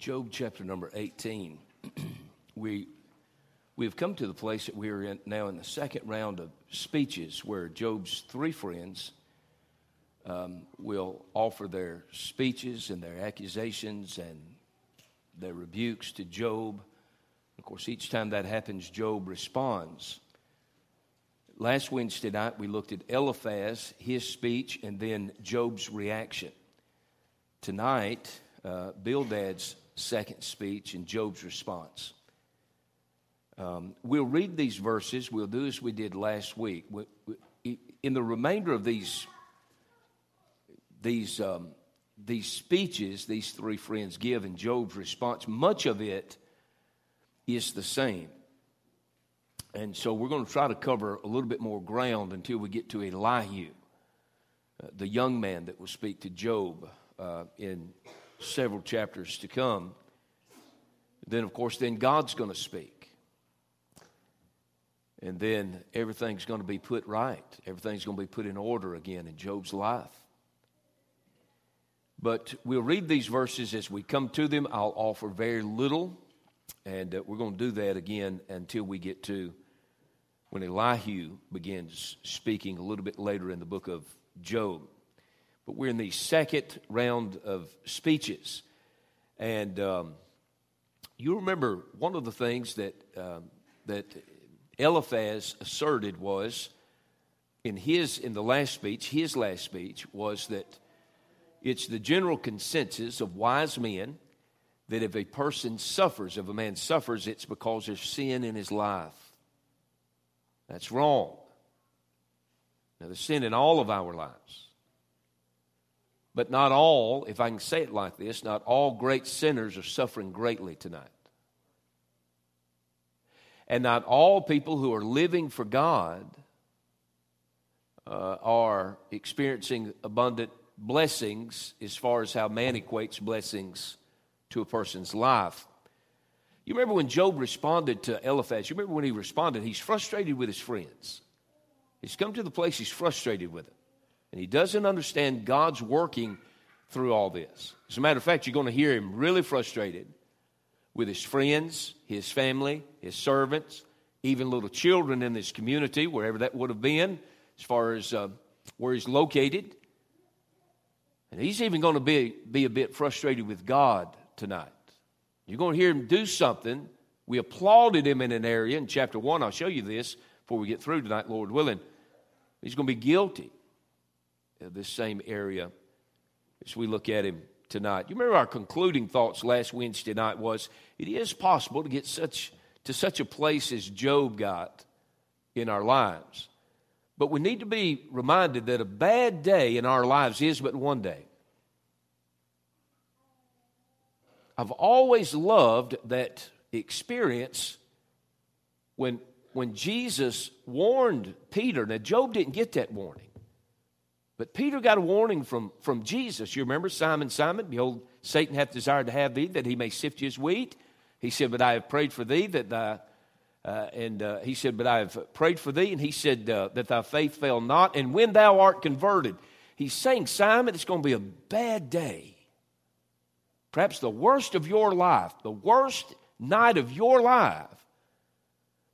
Job chapter number 18. we, we have come to the place that we are in now in the second round of speeches where Job's three friends um, will offer their speeches and their accusations and their rebukes to Job. Of course, each time that happens, Job responds. Last Wednesday night, we looked at Eliphaz, his speech, and then Job's reaction. Tonight, uh, Bildad's second speech and Job's response. Um, we'll read these verses. We'll do as we did last week. We, we, in the remainder of these, these, um, these speeches these three friends give and Job's response, much of it is the same. And so we're going to try to cover a little bit more ground until we get to Elihu, uh, the young man that will speak to Job uh, in several chapters to come. Then, of course, then God's going to speak. And then everything's going to be put right. Everything's going to be put in order again in Job's life. But we'll read these verses as we come to them. I'll offer very little, and uh, we're going to do that again until we get to when Elihu begins speaking a little bit later in the book of Job. But we're in the second round of speeches. And um, you remember one of the things that, um, that Eliphaz asserted was in his in the last speech, his last speech was that it's the general consensus of wise men that if a person suffers, if a man suffers, it's because there's sin in his life. That's wrong. Now, there's sin in all of our lives. But not all, if I can say it like this, not all great sinners are suffering greatly tonight. And not all people who are living for God uh, are experiencing abundant blessings as far as how man equates blessings to a person's life. You remember when Job responded to Eliphaz? You remember when he responded? He's frustrated with his friends. He's come to the place he's frustrated with them. And he doesn't understand God's working through all this. As a matter of fact, you're going to hear him really frustrated with his friends, his family, his servants, even little children in this community, wherever that would have been, as far as uh, where he's located. And he's even going to be, be a bit frustrated with God tonight. You're going to hear him do something. We applauded him in an area in chapter 1. I'll show you this before we get through tonight, Lord willing. He's going to be guilty Uh, this same area as we look at him tonight. You remember our concluding thoughts last Wednesday night was it is possible to get such to such a place as Job got in our lives. But we need to be reminded that a bad day in our lives is but one day. I've always loved that experience when, when Jesus warned Peter. Now, Job didn't get that warning. But Peter got a warning from, from Jesus. You remember Simon, Simon, behold, Satan hath desired to have thee that he may sift you as wheat. He said, But I have prayed for thee that thy, uh, and uh, he said, But I have prayed for thee, and he said, uh, That thy faith fail not, and when thou art converted. He's saying, Simon, it's going to be a bad day. Perhaps the worst of your life, the worst night of your life.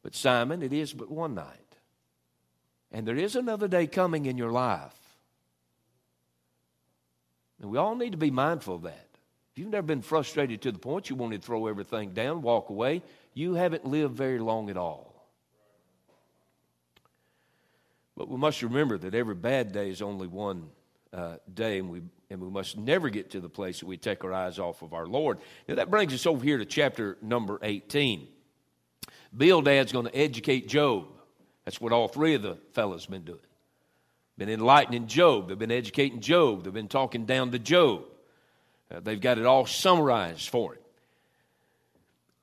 But Simon, it is but one night. And there is another day coming in your life and we all need to be mindful of that. If you've never been frustrated to the point you wanted to throw everything down, walk away, you haven't lived very long at all. But we must remember that every bad day is only one uh, day, and we, and we must never get to the place that we take our eyes off of our Lord. Now, that brings us over here to chapter number 18. Bildad's going to educate Job. That's what all three of the fellows been doing been enlightening Job. They've been educating Job. They've been talking down to Job. Uh, they've got it all summarized for him.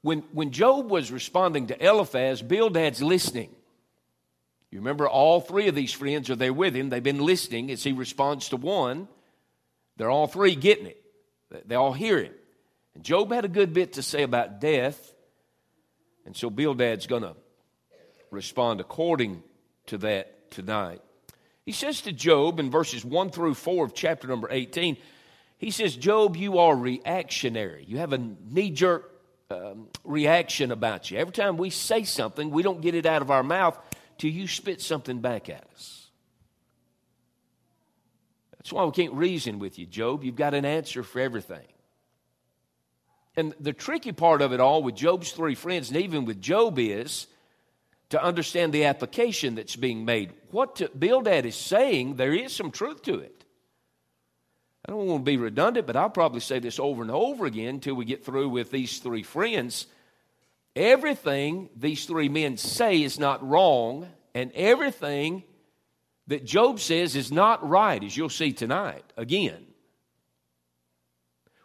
When, when Job was responding to Eliphaz, Bildad's listening. You remember all three of these friends are there with him. They've been listening as he responds to one. They're all three getting it. They all hear him. And Job had a good bit to say about death. And so Bildad's going to respond according to that tonight. He says to Job in verses 1 through 4 of chapter number 18, He says, Job, you are reactionary. You have a knee jerk um, reaction about you. Every time we say something, we don't get it out of our mouth till you spit something back at us. That's why we can't reason with you, Job. You've got an answer for everything. And the tricky part of it all with Job's three friends, and even with Job, is to understand the application that's being made. What Bildad is saying, there is some truth to it. I don't want to be redundant, but I'll probably say this over and over again until we get through with these three friends. Everything these three men say is not wrong, and everything that Job says is not right, as you'll see tonight again.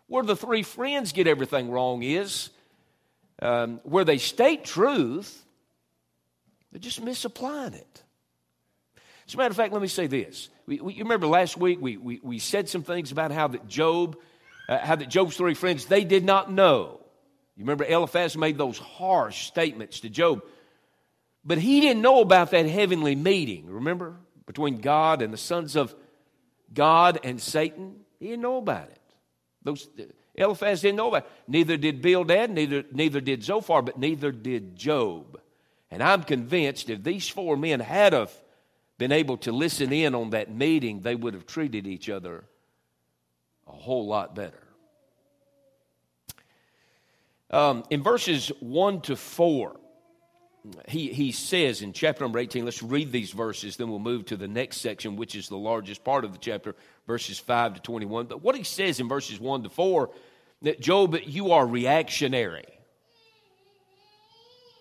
Where the three friends get everything wrong is um, where they state truth, they're just misapplying it. As a matter of fact, let me say this. We, we, you remember last week we, we, we said some things about how that Job, uh, how that Job's three friends, they did not know. You remember Eliphaz made those harsh statements to Job. But he didn't know about that heavenly meeting, remember? Between God and the sons of God and Satan. He didn't know about it. Those Eliphaz didn't know about it. Neither did Bildad, neither, neither did Zophar, but neither did Job. And I'm convinced if these four men had have been able to listen in on that meeting, they would have treated each other a whole lot better. Um, in verses 1 to 4, he, he says in chapter number 18, let's read these verses, then we'll move to the next section, which is the largest part of the chapter, verses 5 to 21. But what he says in verses 1 to 4, that Job, you are reactionary.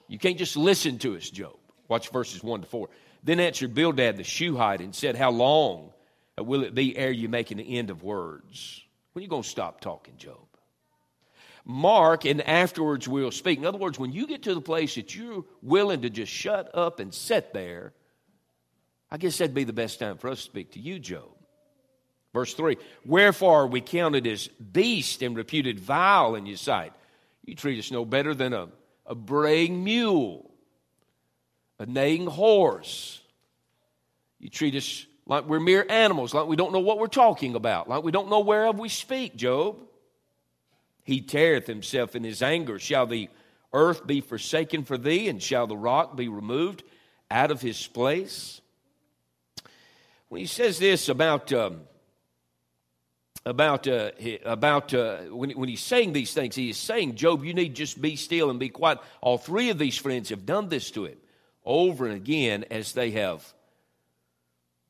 You can't just listen to us, Job. Watch verses 1 to 4. Then answered Bildad the Shuhite and said, How long will it be ere you make an end of words? When are you going to stop talking, Job? Mark, and afterwards we'll speak. In other words, when you get to the place that you're willing to just shut up and sit there, I guess that'd be the best time for us to speak to you, Job. Verse 3 Wherefore are we counted as beasts and reputed vile in your sight? You treat us no better than a, a braying mule, a neighing horse. You treat us like we're mere animals, like we don't know what we're talking about, like we don't know whereof we speak, Job. He teareth himself in his anger. Shall the earth be forsaken for thee, and shall the rock be removed out of his place? When he says this about um, about, uh, about uh, when, when he's saying these things, he is saying, Job, you need just be still and be quiet. All three of these friends have done this to him over and again as they have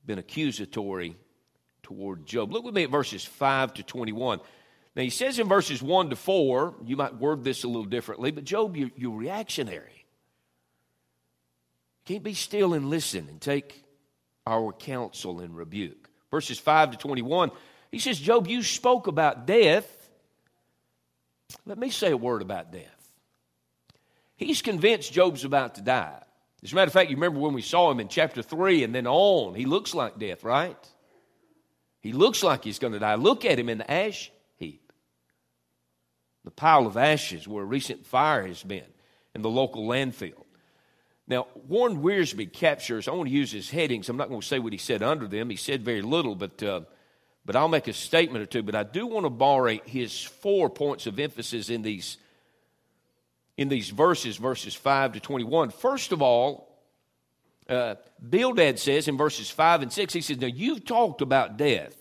been accusatory toward Job. Look with me at verses 5 to 21. Now, he says in verses 1 to 4, you might word this a little differently, but Job, you, you're reactionary. You can't be still and listen and take our counsel and rebuke. Verses 5 to 21, he says, Job, you spoke about death. Let me say a word about death. He's convinced Job's about to die. As a matter of fact, you remember when we saw him in chapter 3 and then on, he looks like death, right? He looks like he's going to die. Look at him in the ash heap. The pile of ashes where a recent fire has been in the local landfill. Now, Warren Wiersbe captures, I want to use his headings. I'm not going to say what he said under them. He said very little, but uh, but I'll make a statement or two. But I do want to borrow his four points of emphasis in these, in these verses, verses 5 to 21. First of all, uh, Bildad says in verses 5 and 6, he says, Now you've talked about death.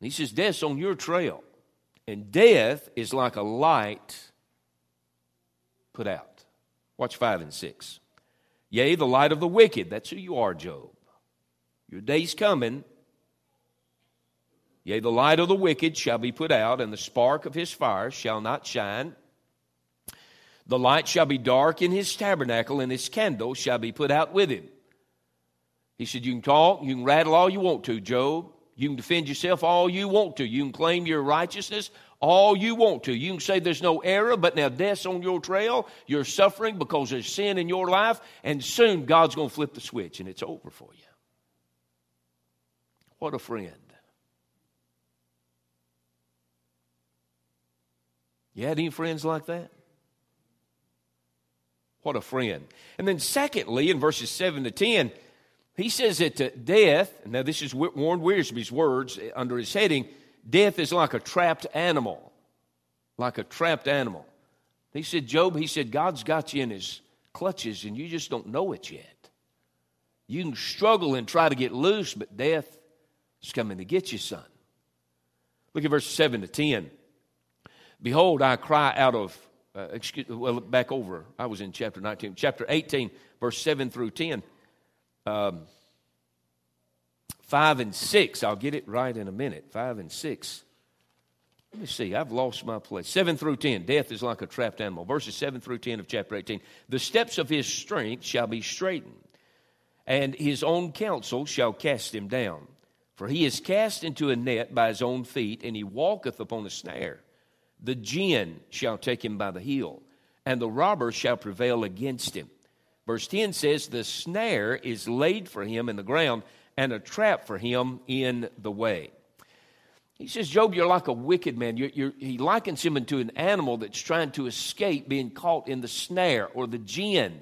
he says, Death's on your trail. And death is like a light put out. Watch 5 and 6. Yea, the light of the wicked. That's who you are, Job. Your day's coming Yea, the light of the wicked shall be put out, and the spark of his fire shall not shine. The light shall be dark in his tabernacle, and his candle shall be put out with him. He said, You can talk, you can rattle all you want to, Job. You can defend yourself all you want to. You can claim your righteousness all you want to. You can say there's no error, but now death's on your trail. You're suffering because there's sin in your life, and soon God's going to flip the switch and it's over for you. What a friend. You had any friends like that? What a friend. And then, secondly, in verses 7 to 10, he says that uh, death, now this is Warren Wiersbe's words under his heading, death is like a trapped animal, like a trapped animal. He said, Job, he said, God's got you in his clutches and you just don't know it yet. You can struggle and try to get loose, but death is coming to get you, son. Look at verses 7 to 10. Behold, I cry out of, uh, excuse, well, back over. I was in chapter 19. Chapter 18, verse 7 through 10. Um, 5 and 6. I'll get it right in a minute. 5 and 6. Let me see. I've lost my place. 7 through 10. Death is like a trapped animal. Verses 7 through 10 of chapter 18. The steps of his strength shall be straightened, and his own counsel shall cast him down. For he is cast into a net by his own feet, and he walketh upon a snare. The gin shall take him by the heel, and the robber shall prevail against him. Verse 10 says, The snare is laid for him in the ground, and a trap for him in the way. He says, Job, you're like a wicked man. You're, you're, he likens him into an animal that's trying to escape being caught in the snare or the gin.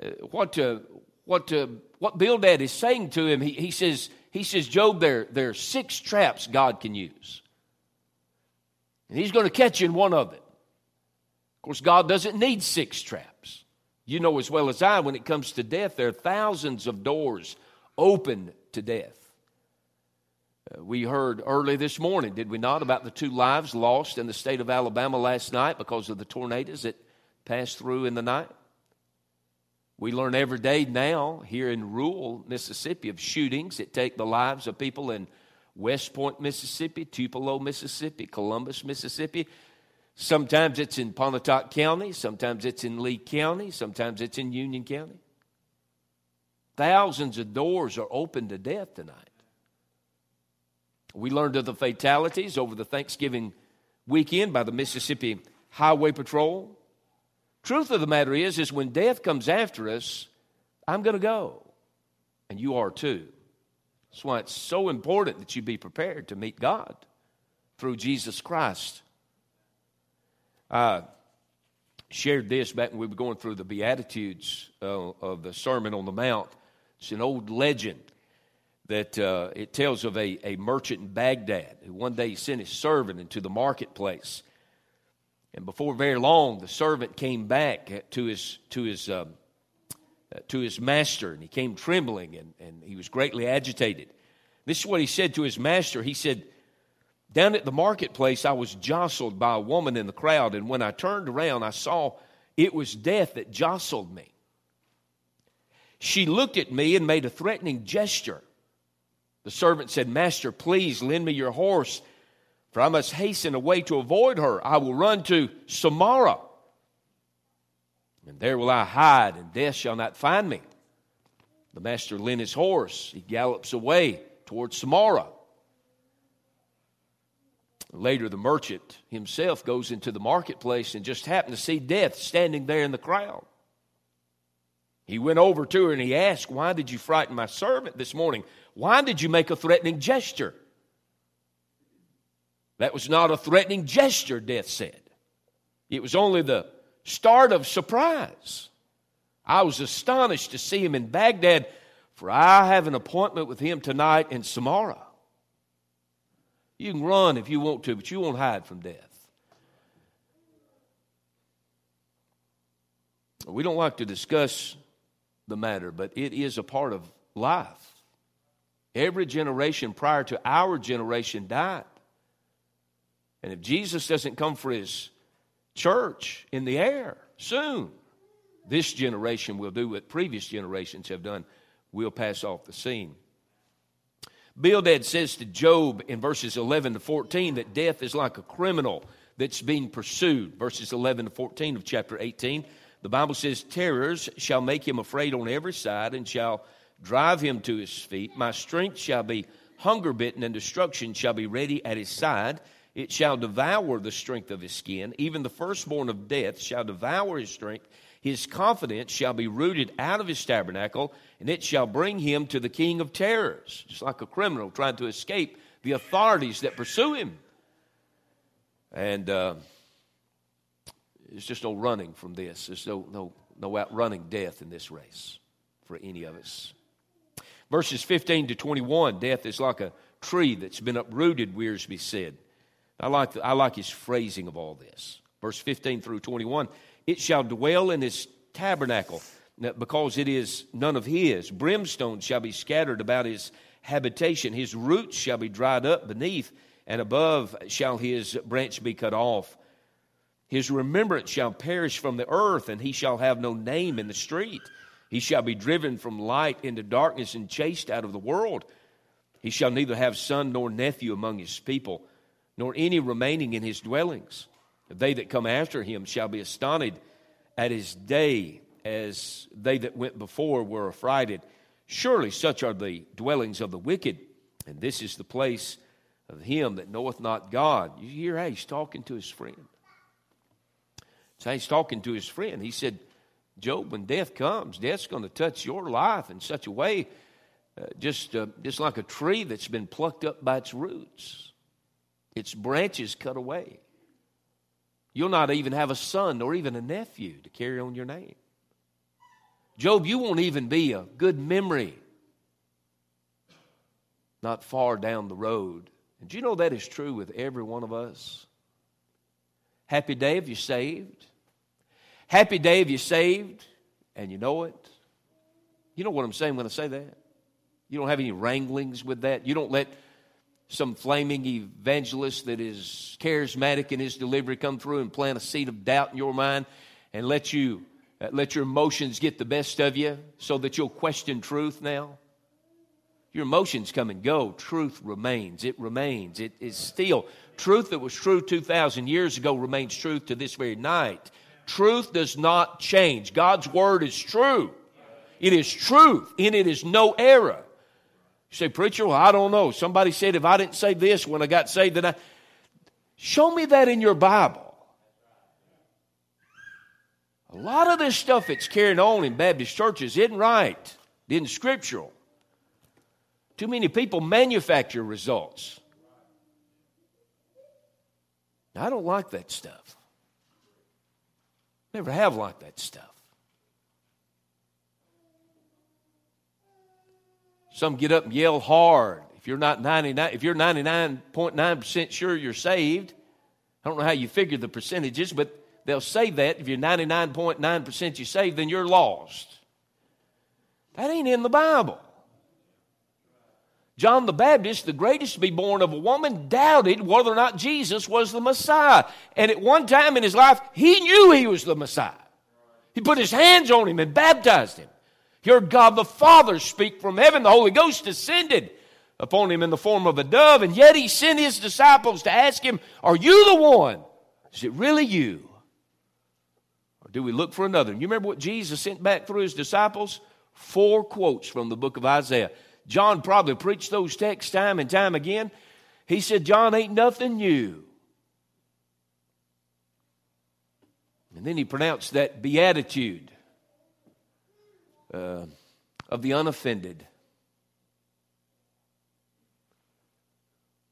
Uh, what, uh, what, uh, what Bildad is saying to him, he, he, says, he says, Job, there, there are six traps God can use. And he's going to catch you in one of them. Of course, God doesn't need six traps. You know as well as I, when it comes to death, there are thousands of doors open to death. Uh, we heard early this morning, did we not, about the two lives lost in the state of Alabama last night because of the tornadoes that passed through in the night? We learn every day now here in rural Mississippi of shootings that take the lives of people in West Point, Mississippi, Tupelo, Mississippi, Columbus, Mississippi. Sometimes it's in Pontotoc County, sometimes it's in Lee County, sometimes it's in Union County. Thousands of doors are open to death tonight. We learned of the fatalities over the Thanksgiving weekend by the Mississippi Highway Patrol. Truth of the matter is, is when death comes after us, I'm going to go, and you are too. That's why it's so important that you be prepared to meet God through Jesus Christ. I shared this back when we were going through the Beatitudes uh, of the Sermon on the Mount. It's an old legend that uh, it tells of a, a merchant in Baghdad who one day sent his servant into the marketplace. And before very long, the servant came back to his, to his, um, Uh, to his master, and he came trembling, and, and he was greatly agitated. This is what he said to his master. He said, Down at the marketplace, I was jostled by a woman in the crowd, and when I turned around, I saw it was death that jostled me. She looked at me and made a threatening gesture. The servant said, Master, please lend me your horse, for I must hasten away to avoid her. I will run to Samarra, and there will I hide, and death shall not find me. The master lent his horse. He gallops away towards Samarra. Later, the merchant himself goes into the marketplace and just happened to see death standing there in the crowd. He went over to her and he asked, Why did you frighten my servant this morning? Why did you make a threatening gesture? That was not a threatening gesture, death said. It was only the start of surprise. I was astonished to see him in Baghdad, for I have an appointment with him tonight in Samarra. You can run if you want to, but you won't hide from death. We don't like to discuss the matter, but it is a part of life. Every generation prior to our generation died. And if Jesus doesn't come for his church in the air soon, this generation will do what previous generations have done. We'll pass off the scene. Bildad says to Job in verses 11 to 14 that death is like a criminal that's being pursued. Verses 11 to 14 of chapter 18. The Bible says, Terrors shall make him afraid on every side and shall drive him to his feet. My strength shall be hunger bitten, and destruction shall be ready at his side. It shall devour the strength of his skin. Even the firstborn of death shall devour his strength. His confidence shall be rooted out of his tabernacle, and it shall bring him to the king of terrors, just like a criminal trying to escape the authorities that pursue him. And uh, there's just no running from this. There's no, no, no outrunning death in this race for any of us. Verses 15 to 21 death is like a tree that's been uprooted, Wiersbe said. I like, I like his phrasing of all this. Verse 15 through 21 It shall dwell in his tabernacle because it is none of his. Brimstone shall be scattered about his habitation. His roots shall be dried up beneath, and above shall his branch be cut off. His remembrance shall perish from the earth, and he shall have no name in the street. He shall be driven from light into darkness and chased out of the world. He shall neither have son nor nephew among his people, nor any remaining in his dwellings. They that come after him shall be astonished at his day, as they that went before were affrighted. Surely such are the dwellings of the wicked, and this is the place of him that knoweth not God. You hear how he's talking to his friend. So he's talking to his friend. He said, Job, when death comes, death's going to touch your life in such a way, uh, just, uh, just like a tree that's been plucked up by its roots, its branches cut away. You'll not even have a son or even a nephew to carry on your name. Job, you won't even be a good memory not far down the road. And you know that is true with every one of us? Happy day if you're saved. Happy day if you're saved and you know it. You know what I'm saying when I say that? You don't have any wranglings with that. You don't let some flaming evangelist that is charismatic in his delivery come through and plant a seed of doubt in your mind and let you uh, let your emotions get the best of you so that you'll question truth now. Your emotions come and go. Truth remains. It remains. It is still. Truth that was true 2,000 years ago remains truth to this very night. Truth does not change. God's word is true. It is truth. In it is no error. Say, Preacher, well, I don't know. Somebody said if I didn't say this when I got saved, then I. Show me that in your Bible. A lot of this stuff that's carried on in Baptist churches isn't right, isn't scriptural. Too many people manufacture results. I don't like that stuff. Never have liked that stuff. Some get up and yell hard. If you're not 99, if you're 99.9% sure you're saved, I don't know how you figure the percentages, but they'll say that if you're 99.9% you saved, then you're lost. That ain't in the Bible. John the Baptist, the greatest to be born of a woman, doubted whether or not Jesus was the Messiah. And at one time in his life, he knew he was the Messiah. He put his hands on him and baptized him. He heard God the Father speak from heaven. The Holy Ghost descended upon him in the form of a dove, and yet he sent his disciples to ask him, Are you the one? Is it really you? Or do we look for another? You remember what Jesus sent back through his disciples? Four quotes from the book of Isaiah. John probably preached those texts time and time again. He said, John ain't nothing new. And then he pronounced that beatitude uh, of the unoffended.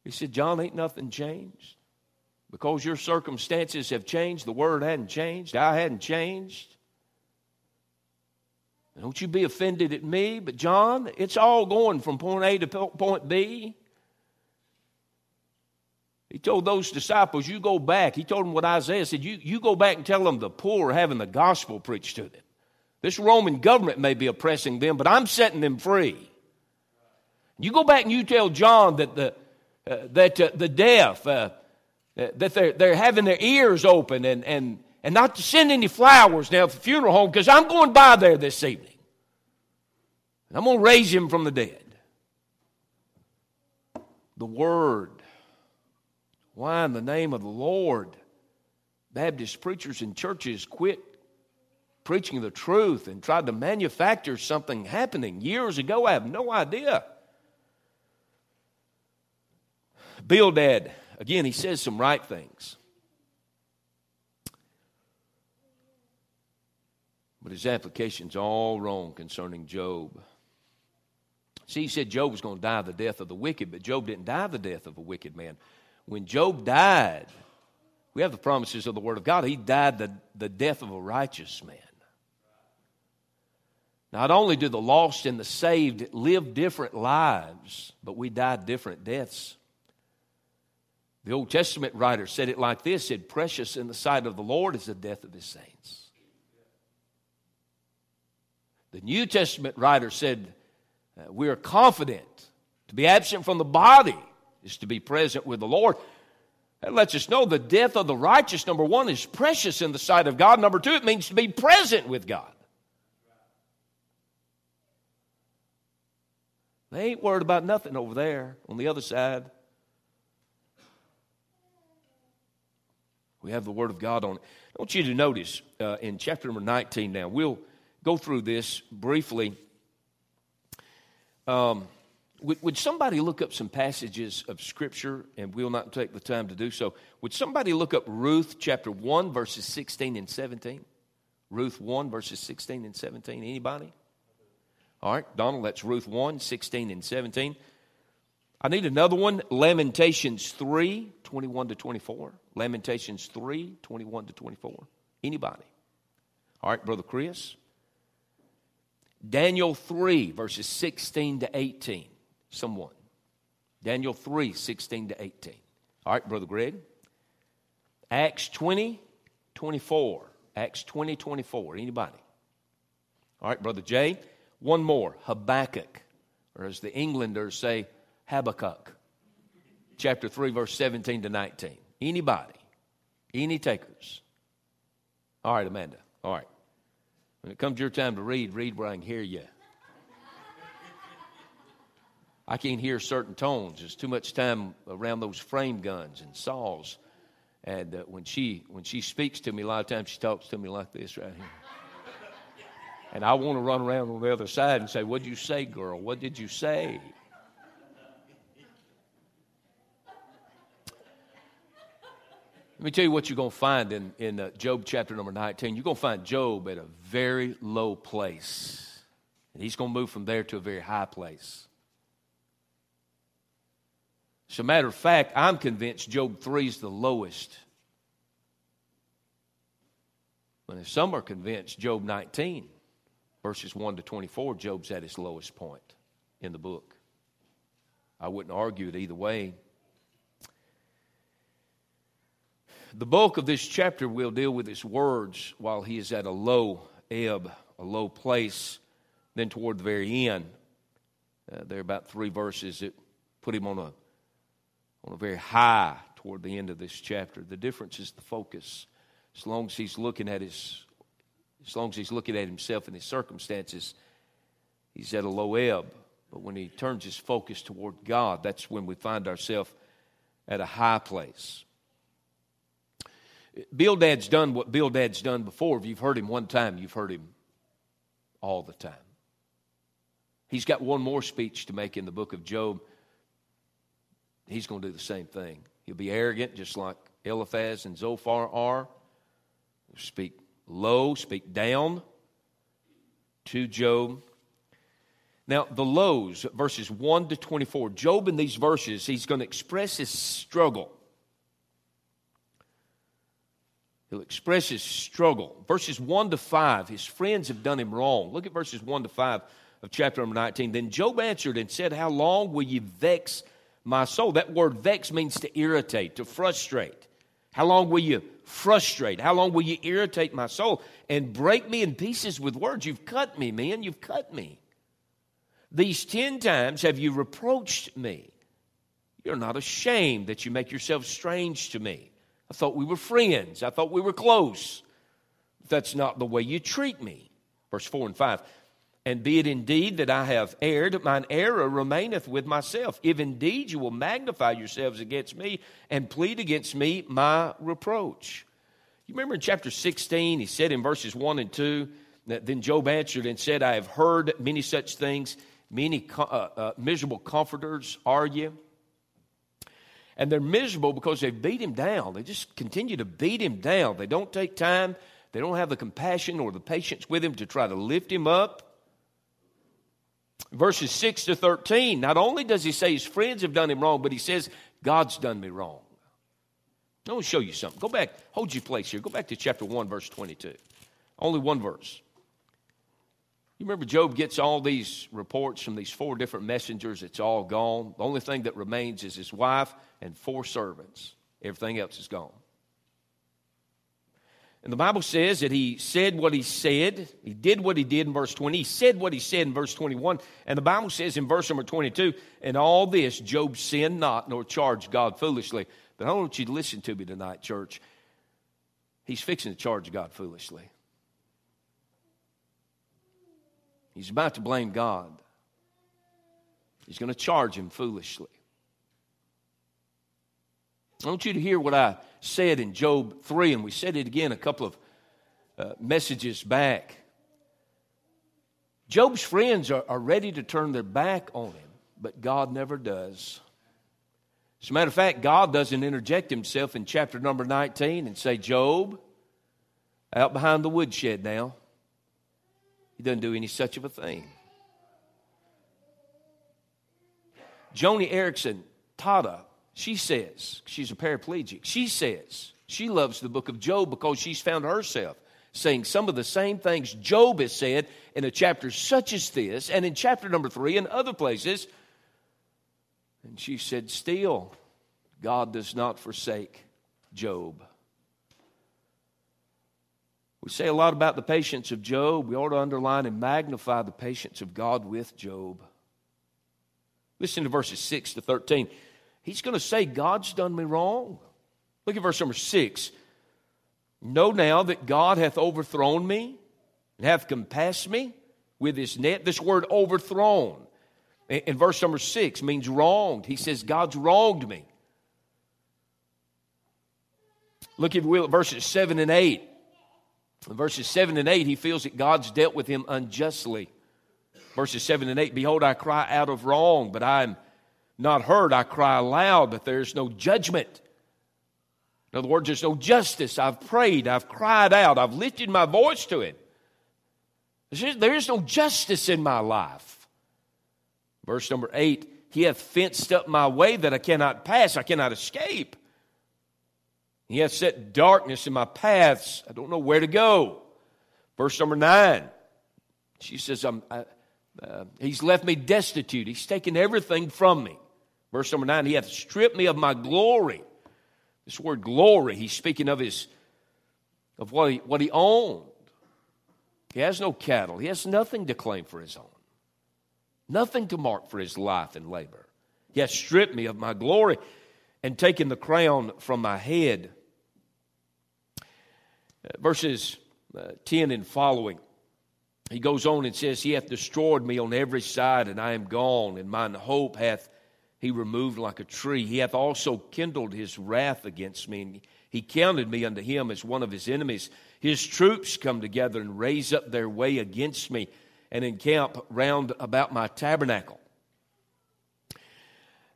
He said, John, ain't nothing changed. Because your circumstances have changed, the word hadn't changed, I hadn't changed. Don't you be offended at me, but John, it's all going from point A to point B. He told those disciples, You go back. He told them what Isaiah said. You, you go back and tell them the poor having the gospel preached to them. This Roman government may be oppressing them, but I'm setting them free. You go back and you tell John that the, uh, that, uh, the deaf, uh, uh that they're, they're having their ears open and, and, and not to send any flowers now for the funeral home because I'm going by there this evening. And I'm going to raise him from the dead. The Word. Why, in the name of the Lord, Baptist preachers and churches quit preaching the truth and tried to manufacture something happening years ago? I have no idea. Bildad, again, he says some right things. But his application's all wrong concerning Job. See, he said Job was going to die the death of the wicked, but Job didn't die the death of a wicked man. When Job died, we have the promises of the Word of God. He died the, the death of a righteous man. Not only do the lost and the saved live different lives, but we die different deaths. The Old Testament writer said it like this said, Precious in the sight of the Lord is the death of his saints. The New Testament writer said, uh, We are confident to be absent from the body is to be present with the Lord. That lets us know the death of the righteous, number one, is precious in the sight of God. Number two, it means to be present with God. They ain't worried about nothing over there on the other side. We have the Word of God on it. I want you to notice uh, in chapter number 19 now, we'll go through this briefly. Um, would, would, somebody look up some passages of Scripture, and we'll not take the time to do so? Would somebody look up Ruth chapter 1, verses 16 and 17? Ruth 1, verses 16 and 17. Anybody? All right, Donald, that's Ruth 1, 16 and 17. I need another one, Lamentations 3, 21 to 24. Lamentations 3, 21 to 24. Anybody? All right, Brother Chris. Daniel 3, verses 16 to 18. Someone. Daniel 3, 16 to 18. All right, Brother Greg. Acts 20, 24. Acts 20, 24. Anybody? All right, Brother Jay. One more, Habakkuk, or as the Englanders say, Habakkuk, chapter 3, verse 17 to 19. Anybody? Any takers? All right, Amanda. All right. When it comes your time to read, read where I can hear you. I can't hear certain tones. There's too much time around those frame guns and saws. And uh, when she when she speaks to me, a lot of times she talks to me like this right here. And I want to run around on the other side and say, What'd you say, girl? What did you say? Let me tell you what you're going to find in, in uh, Job chapter number 19. You're going to find Job at a very low place. And he's going to move from there to a very high place. As a matter of fact, I'm convinced Job 3 is the lowest. But some are convinced Job 19 verses 1 to 24, Job's at his lowest point in the book. I wouldn't argue it either way. The bulk of this chapter will deal with his words while he is at a low ebb, a low place. Then, toward the very end, uh, there are about three verses that put him on a, on a very high toward the end of this chapter. The difference is the focus. As long as he's looking at his as long as he's looking at himself and his circumstances, he's at a low ebb. But when he turns his focus toward God, that's when we find ourselves at a high place. Bildad's done what Bildad's done before. If you've heard him one time, you've heard him all the time. He's got one more speech to make in the book of Job. He's going to do the same thing. He'll be arrogant, just like Eliphaz and Zophar are. He'll speak low, speak down to Job. Now, the lows, verses 1 to 24, Job in these verses, he's going to express his struggle. He'll express his struggle. Verses 1 to 5, his friends have done him wrong. Look at verses 1 to 5 of chapter number 19. Then Job answered and said, How long will you vex my soul? That word vex means to irritate, to frustrate. How long will you frustrate? How long will you irritate my soul and break me in pieces with words? You've cut me, man. You've cut me. These ten times have you reproached me. You're not ashamed that you make yourself strange to me. I thought we were friends. I thought we were close. That's not the way you treat me. Verse 4 and 5. And be it indeed that I have erred, mine error remaineth with myself. If indeed you will magnify yourselves against me and plead against me my reproach. You remember in chapter 16, he said in verses 1 and 2, that then Job answered and said, I have heard many such things. Many uh, uh, miserable comforters are you. And they're miserable because they beat him down. They just continue to beat him down. They don't take time, they don't have the compassion or the patience with him to try to lift him up verses 6 to 13, not only does he say his friends have done him wrong, but he says, God's done me wrong. I want to show you something. Go back, hold your place here. Go back to chapter 1, verse 22. Only one verse. You remember Job gets all these reports from these four different messengers. It's all gone. The only thing that remains is his wife and four servants. Everything else is gone. And the Bible says that he said what he said. He did what he did in verse 20. He said what he said in verse 21. And the Bible says in verse number 22, and all this, Job sinned not nor charged God foolishly. But I want you to listen to me tonight, church. He's fixing to charge God foolishly. He's about to blame God. He's going to charge him foolishly. I want you to hear what I said in Job 3, and we said it again a couple of uh, messages back. Job's friends are, are ready to turn their back on him, but God never does. As a matter of fact, God doesn't interject himself in chapter number 19 and say, Job, out behind the woodshed now. He doesn't do any such of a thing. Joni Eareckson Tada, she says, she's a paraplegic, she says she loves the book of Job because she's found herself saying some of the same things Job has said in a chapter such as this and in chapter number three and other places. And she said, Still, God does not forsake Job. We say a lot about the patience of Job. We ought to underline and magnify the patience of God with Job. Listen to verses 6 to 13. He's going to say, God's done me wrong. Look at verse number 6. Know now that God hath overthrown me and hath compassed me with his net. This word overthrown in verse number 6 means wronged. He says, God's wronged me. Look if will, at verses 7 and 8. In verses 7 and 8, he feels that God's dealt with him unjustly. Verses 7 and 8 Behold, I cry out of wrong, but I am not heard. I cry aloud, but there is no judgment. In other words, there's no justice. I've prayed, I've cried out, I've lifted my voice to it. There is no justice in my life. Verse number 8 He hath fenced up my way that I cannot pass, I cannot escape. He hath set darkness in my paths. I don't know where to go. Verse number nine, she says, I'm, I, uh, He's left me destitute. He's taken everything from me. Verse number nine, He hath stripped me of my glory. This word glory, he's speaking of his of what he, what he owned. He has no cattle. He has nothing to claim for his own. Nothing to mark for his life and labor. He has stripped me of my glory and taken the crown from my head verses uh, 10 and following, he goes on and says, He hath destroyed me on every side, and I am gone, and mine hope hath he removed like a tree. He hath also kindled his wrath against me, and he counted me unto him as one of his enemies. His troops come together and raise up their way against me, and encamp round about my tabernacle.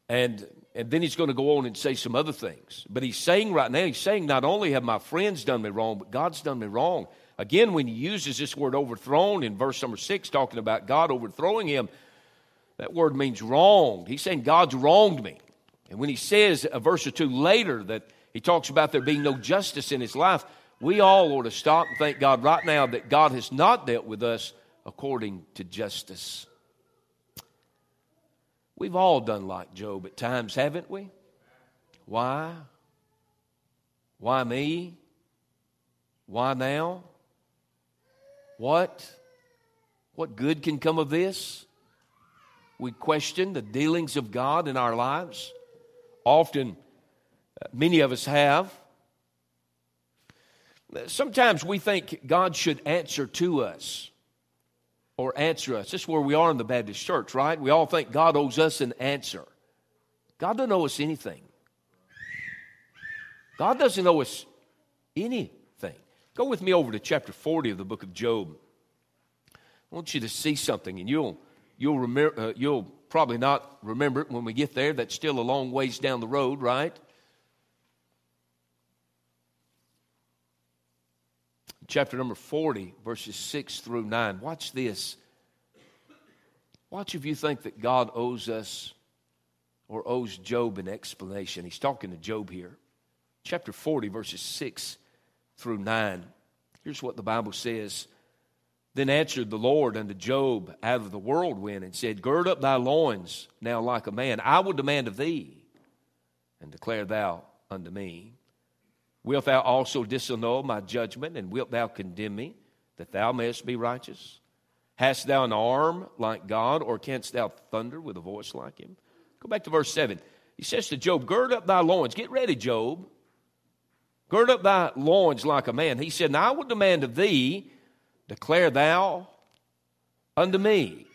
And and then he's going to go on and say some other things. But he's saying right now, he's saying, not only have my friends done me wrong, but God's done me wrong. Again, when he uses this word overthrown in verse number six, talking about God overthrowing him, that word means wronged. He's saying God's wronged me. And when he says a verse or two later that he talks about there being no justice in his life, we all ought to stop and thank God right now that God has not dealt with us according to justice. We've all done like Job at times, haven't we? Why? Why me? Why now? What? What good can come of this? We question the dealings of God in our lives. Often, uh, many of us have. Sometimes we think God should answer to us or answer us. This is where we are in the Baptist church, right? We all think God owes us an answer. God doesn't owe us anything. God doesn't owe us anything. Go with me over to chapter 40 of the book of Job. I want you to see something, and you'll, you'll, remember, uh, you'll probably not remember it when we get there. That's still a long ways down the road, right? chapter number 40, verses 6 through 9. Watch this. Watch if you think that God owes us or owes Job an explanation. He's talking to Job here. Chapter 40, verses 6 through 9. Here's what the Bible says Then answered the Lord unto Job out of the whirlwind and said, Gird up thy loins now like a man. I will demand of thee, and declare thou unto me. Wilt thou also disannul my judgment, and wilt thou condemn me, that thou mayest be righteous? Hast thou an arm like God, or canst thou thunder with a voice like him? Go back to verse 7. He says to Job, Gird up thy loins. Get ready, Job. Gird up thy loins like a man. He said, Now I will demand of thee, declare thou unto me.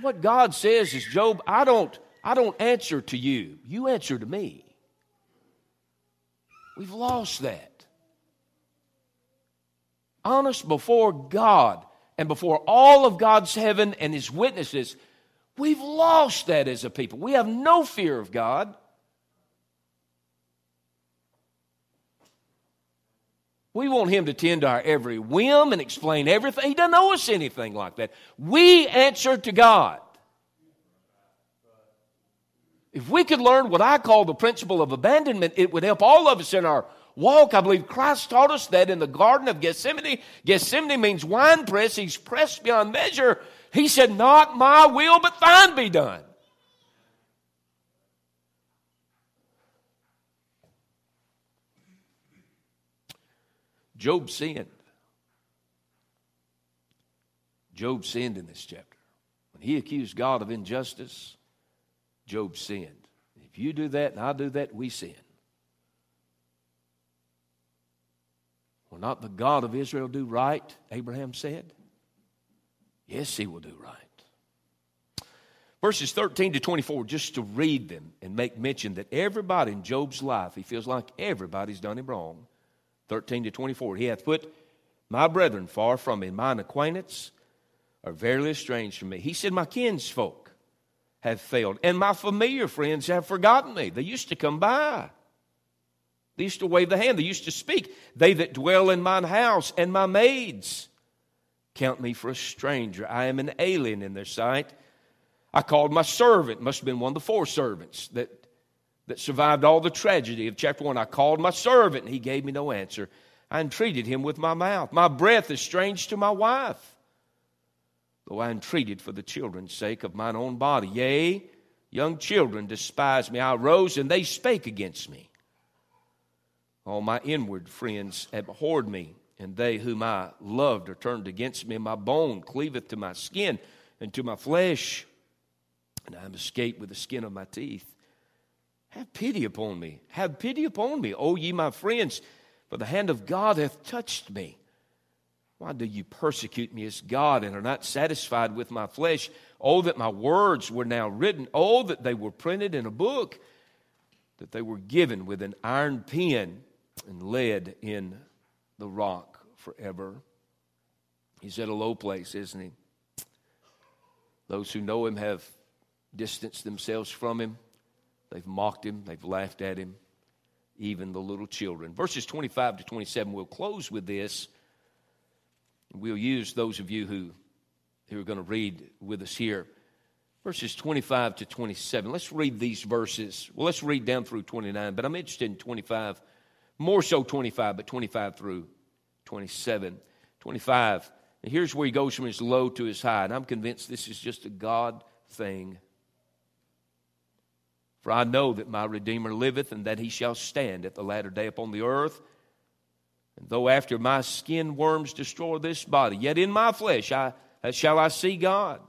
What God says is, Job, I don't, I don't answer to you. You answer to me. We've lost that. Honest before God and before all of God's heaven and His witnesses, we've lost that as a people. We have no fear of God. We want him to tend to our every whim and explain everything. He doesn't owe us anything like that. We answer to God. If we could learn what I call the principle of abandonment, it would help all of us in our walk. I believe Christ taught us that in the Garden of Gethsemane. Gethsemane means wine press. He's pressed beyond measure. He said, Not my will, but thine be done. Job sinned. Job sinned in this chapter. When he accused God of injustice, Job sinned. If you do that and I do that, we sin. Will not the God of Israel do right? Abraham said. Yes, he will do right. Verses 13 to 24, just to read them and make mention that everybody in Job's life, he feels like everybody's done him wrong. 13 to 24. He hath put my brethren far from me, mine acquaintance are verily estranged from me. He said, My kinsfolk have failed, and my familiar friends have forgotten me. They used to come by. They used to wave the hand. They used to speak. They that dwell in mine house and my maids count me for a stranger. I am an alien in their sight. I called my servant, must have been one of the four servants that that survived all the tragedy of chapter 1. I called my servant, and he gave me no answer. I entreated him with my mouth. My breath is strange to my wife, though I entreated for the children's sake of mine own body. Yea, young children despise me. I rose, and they spake against me. All my inward friends abhorred me, and they whom I loved are turned against me. My bone cleaveth to my skin and to my flesh, and I am escaped with the skin of my teeth. Have pity upon me. Have pity upon me, O ye my friends, for the hand of God hath touched me. Why do you persecute me as God and are not satisfied with my flesh? Oh, that my words were now written. Oh, that they were printed in a book, that they were given with an iron pen and laid in the rock forever. He's at a low place, isn't he? Those who know him have distanced themselves from him. They've mocked him, they've laughed at him, even the little children. Verses 25 to 27, we'll close with this. We'll use those of you who, who are going to read with us here. Verses 25 to 27. Let's read these verses. Well, let's read down through 29, but I'm interested in 25, more so 25, but 25 through 27. 25. And here's where he goes from his low to his high. And I'm convinced this is just a God thing for I know that my Redeemer liveth, and that he shall stand at the latter day upon the earth. And though after my skin worms destroy this body, yet in my flesh I, uh, shall I see God,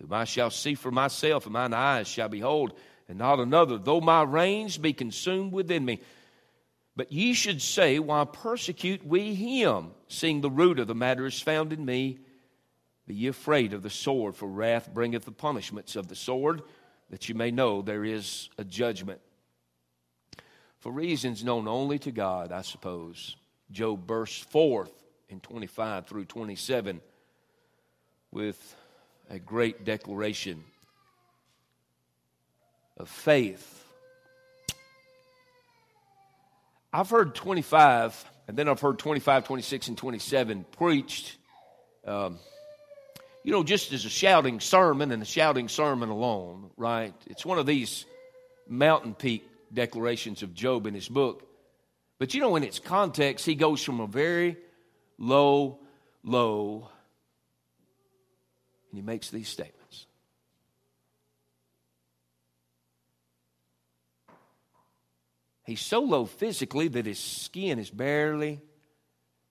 whom I shall see for myself, and mine eyes shall behold, and not another, though my reins be consumed within me. But ye should say, Why persecute we him, seeing the root of the matter is found in me? Be ye afraid of the sword, for wrath bringeth the punishments of the sword that you may know there is a judgment. For reasons known only to God, I suppose, Job bursts forth in 25 through 27 with a great declaration of faith. I've heard 25, and then I've heard 25, 26, and 27 preached. Um, you know, just as a shouting sermon and a shouting sermon alone, right? It's one of these mountain peak declarations of Job in his book. But you know, in its context, he goes from a very low, low And he makes these statements. He's so low physically that his skin is barely,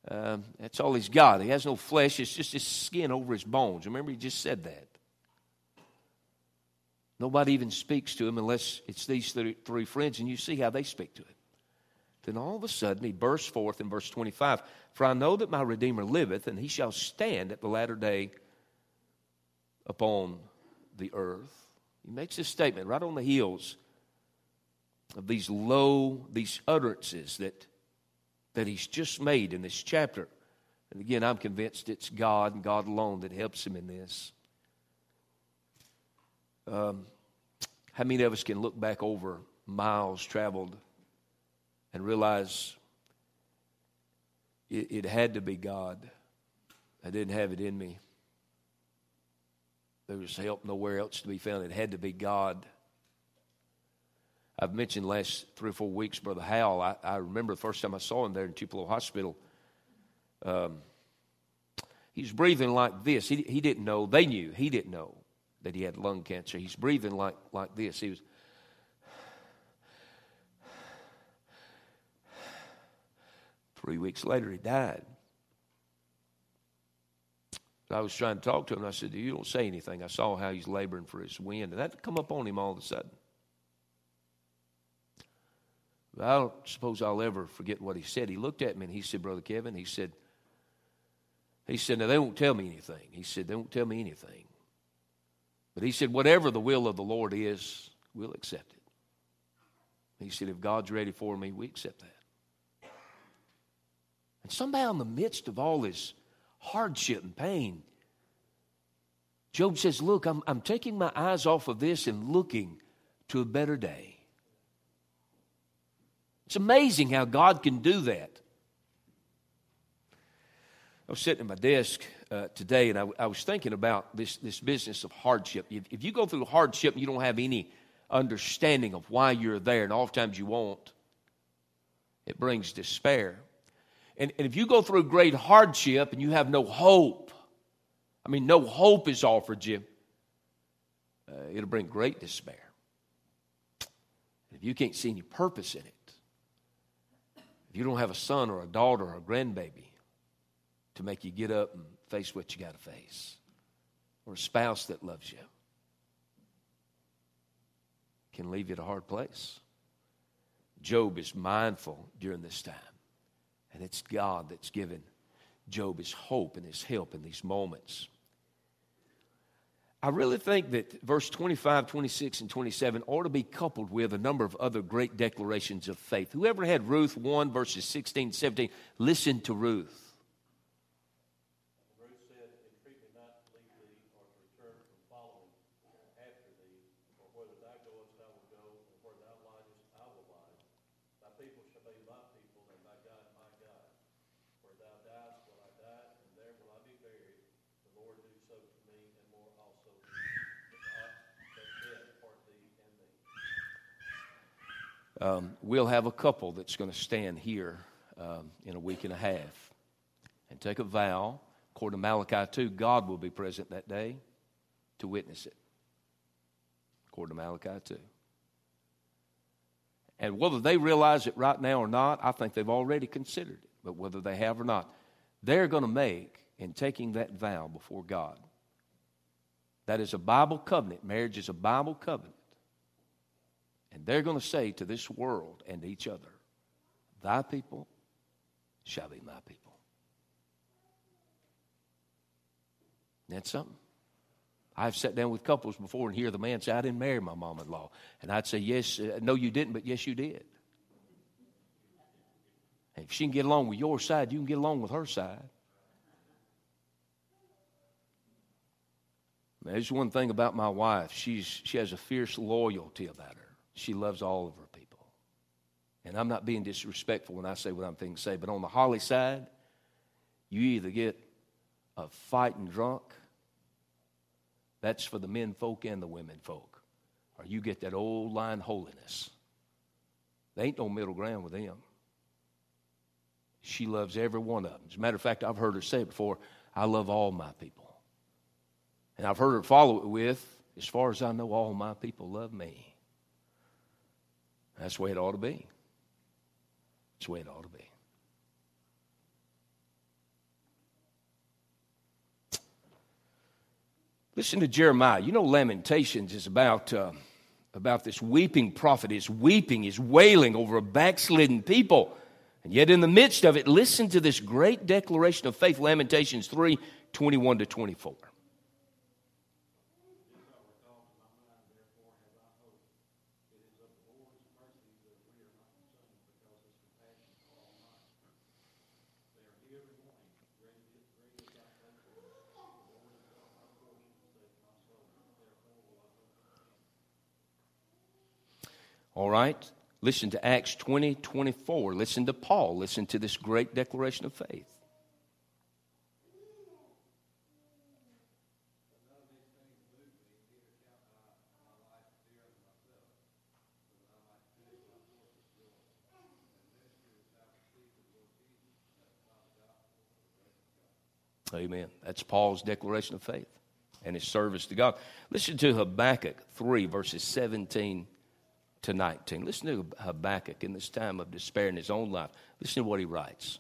um, that's all he's got. He has no flesh, it's just his skin over his bones. Remember, he just said that. Nobody even speaks to him unless it's these three, three friends, and you see how they speak to him. Then all of a sudden he bursts forth in verse 25 For I know that my Redeemer liveth, and he shall stand at the latter day upon the earth. He makes this statement right on the heels of these low, these utterances that, that he's just made in this chapter. And again, I'm convinced it's God and God alone that helps him in this. Um, how many of us can look back over miles traveled and realize it, it had to be God? I didn't have it in me. There was help nowhere else to be found. It had to be God. I've mentioned last three or four weeks, Brother Howell. I, I remember the first time I saw him there in Tupelo Hospital. Um, he was breathing like this. He, he didn't know. They knew. He didn't know that he had lung cancer. He's breathing like, like this. He was. Three weeks later, he died. I was trying to talk to him, I said, You don't say anything. I saw how he's laboring for his wind, and that come up on him all of a sudden. But I don't suppose I'll ever forget what he said. He looked at me and he said, Brother Kevin, he said, he said, Now they won't tell me anything. He said, They won't tell me anything. But he said, Whatever the will of the Lord is, we'll accept it. He said, If God's ready for me, we accept that. And somehow, in the midst of all this hardship and pain, Job says, Look, I'm, I'm taking my eyes off of this and looking to a better day. It's amazing how God can do that. I was sitting at my desk uh, today and I, I, was thinking about this, this business of hardship. If, if, you go through hardship and you don't have any understanding of why you're there, and oftentimes you won't, it brings despair. And, and if you go through great hardship and you have no hope, I mean, no hope is offered you, uh, it'll bring great despair. If you can't see any purpose in it, you don't have a son or a daughter or a grandbaby to make you get up and face what you got to face, or a spouse that loves you, can leave you at a hard place. Job is mindful during this time, and it's God that's given Job his hope and his help in these moments. I really think that verse 25, 26, and 27 ought to be coupled with a number of other great declarations of faith. Whoever had Ruth 1, verses 16, 17, listen to Ruth. Um, we'll have a couple that's going to stand here um, in a week and a half and take a vow. According to Malachi 2, God will be present that day to witness it. According to Malachi 2. And whether they realize it right now or not, I think they've already considered it. But whether they have or not, they're going to make in taking that vow before God. That is a Bible covenant. Marriage is a Bible covenant. And they're going to say to this world and each other, Thy people shall be my people. That's something. I've sat down with couples before and hear the man say, I didn't marry my mom in law. And I'd say, Yes, uh, no, you didn't, but yes, you did. And if she can get along with your side, you can get along with her side. There's one thing about my wife. She's, she has a fierce loyalty about her. She loves all of her people. And I'm not being disrespectful when I say what I'm thinking say, but on the Holly side, you either get a fighting drunk, that's for the men folk and the women folk, or you get that old line holiness. There ain't no middle ground with them. She loves every one of them. As a matter of fact, I've heard her say before I love all my people. And I've heard her follow it with, as far as I know, all my people love me. That's the way it ought to be. That's the way it ought to be. Listen to Jeremiah. You know, Lamentations is about, uh, about this weeping prophet is weeping, is wailing over a backslidden people. And yet, in the midst of it, listen to this great declaration of faith, Lamentations 3 21 to 24. All right? Listen to Acts 20, 24. Listen to Paul. Listen to this great declaration of faith. Amen. That's Paul's declaration of faith and his service to God. Listen to Habakkuk 3, verses 17 to 19. Listen to Habakkuk in this time of despair in his own life. Listen to what he writes.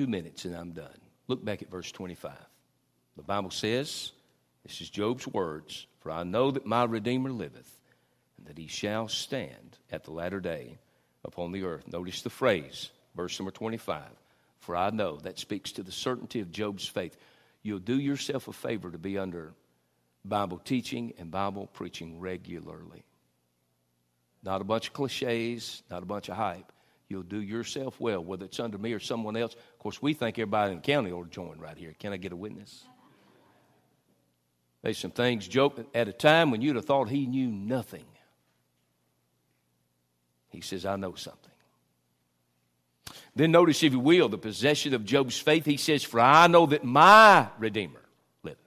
Two minutes and I'm done. Look back at verse 25. The Bible says, This is Job's words For I know that my Redeemer liveth, and that he shall stand at the latter day upon the earth. Notice the phrase, verse number 25. For I know, that speaks to the certainty of Job's faith. You'll do yourself a favor to be under Bible teaching and Bible preaching regularly. Not a bunch of cliches, not a bunch of hype you'll do yourself well, whether it's under me or someone else. Of course, we think everybody in the county to join right here. Can I get a witness? There's some things Job at a time when you'd have thought he knew nothing. He says, I know something. Then notice, if you will, the possession of Job's faith. He says, For I know that my Redeemer liveth.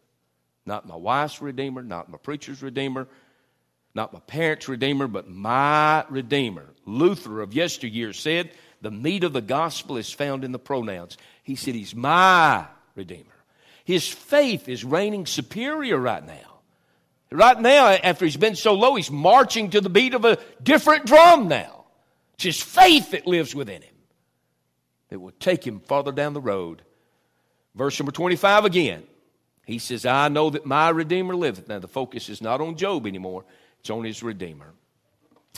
Not my wife's Redeemer, not my preacher's Redeemer, not my parents' Redeemer, but my Redeemer. Luther of yesteryear said, The meat of the gospel is found in the pronouns. He said, He's my Redeemer. His faith is reigning superior right now. Right now, after he's been so low, he's marching to the beat of a different drum now. It's his faith that lives within him that will take him farther down the road. Verse number 25 again. He says, I know that my Redeemer liveth. Now, the focus is not on Job anymore. It's on his Redeemer.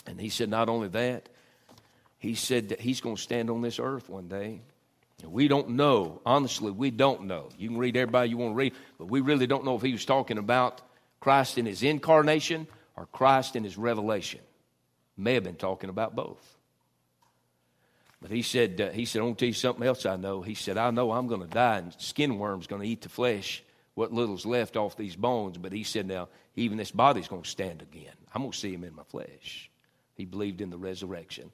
And he said, not only that, he said that he's going to stand on this earth one day. We don't know. Honestly, we don't know. You can read everybody you want to read, but we really don't know if he was talking about Christ in his incarnation or Christ in his revelation. May have been talking about both. But he said, uh, he said, I'm going to tell you something else I know. He said, I know I'm going to die and skin worm's going to eat the flesh, what little's left off these bones. But he said, now, even this body's going to stand again. I'm going to see him in my flesh. He believed in the resurrection.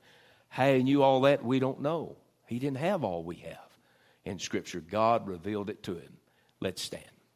How he knew all that, we don't know. He didn't have all we have in Scripture. God revealed it to him. Let's stand.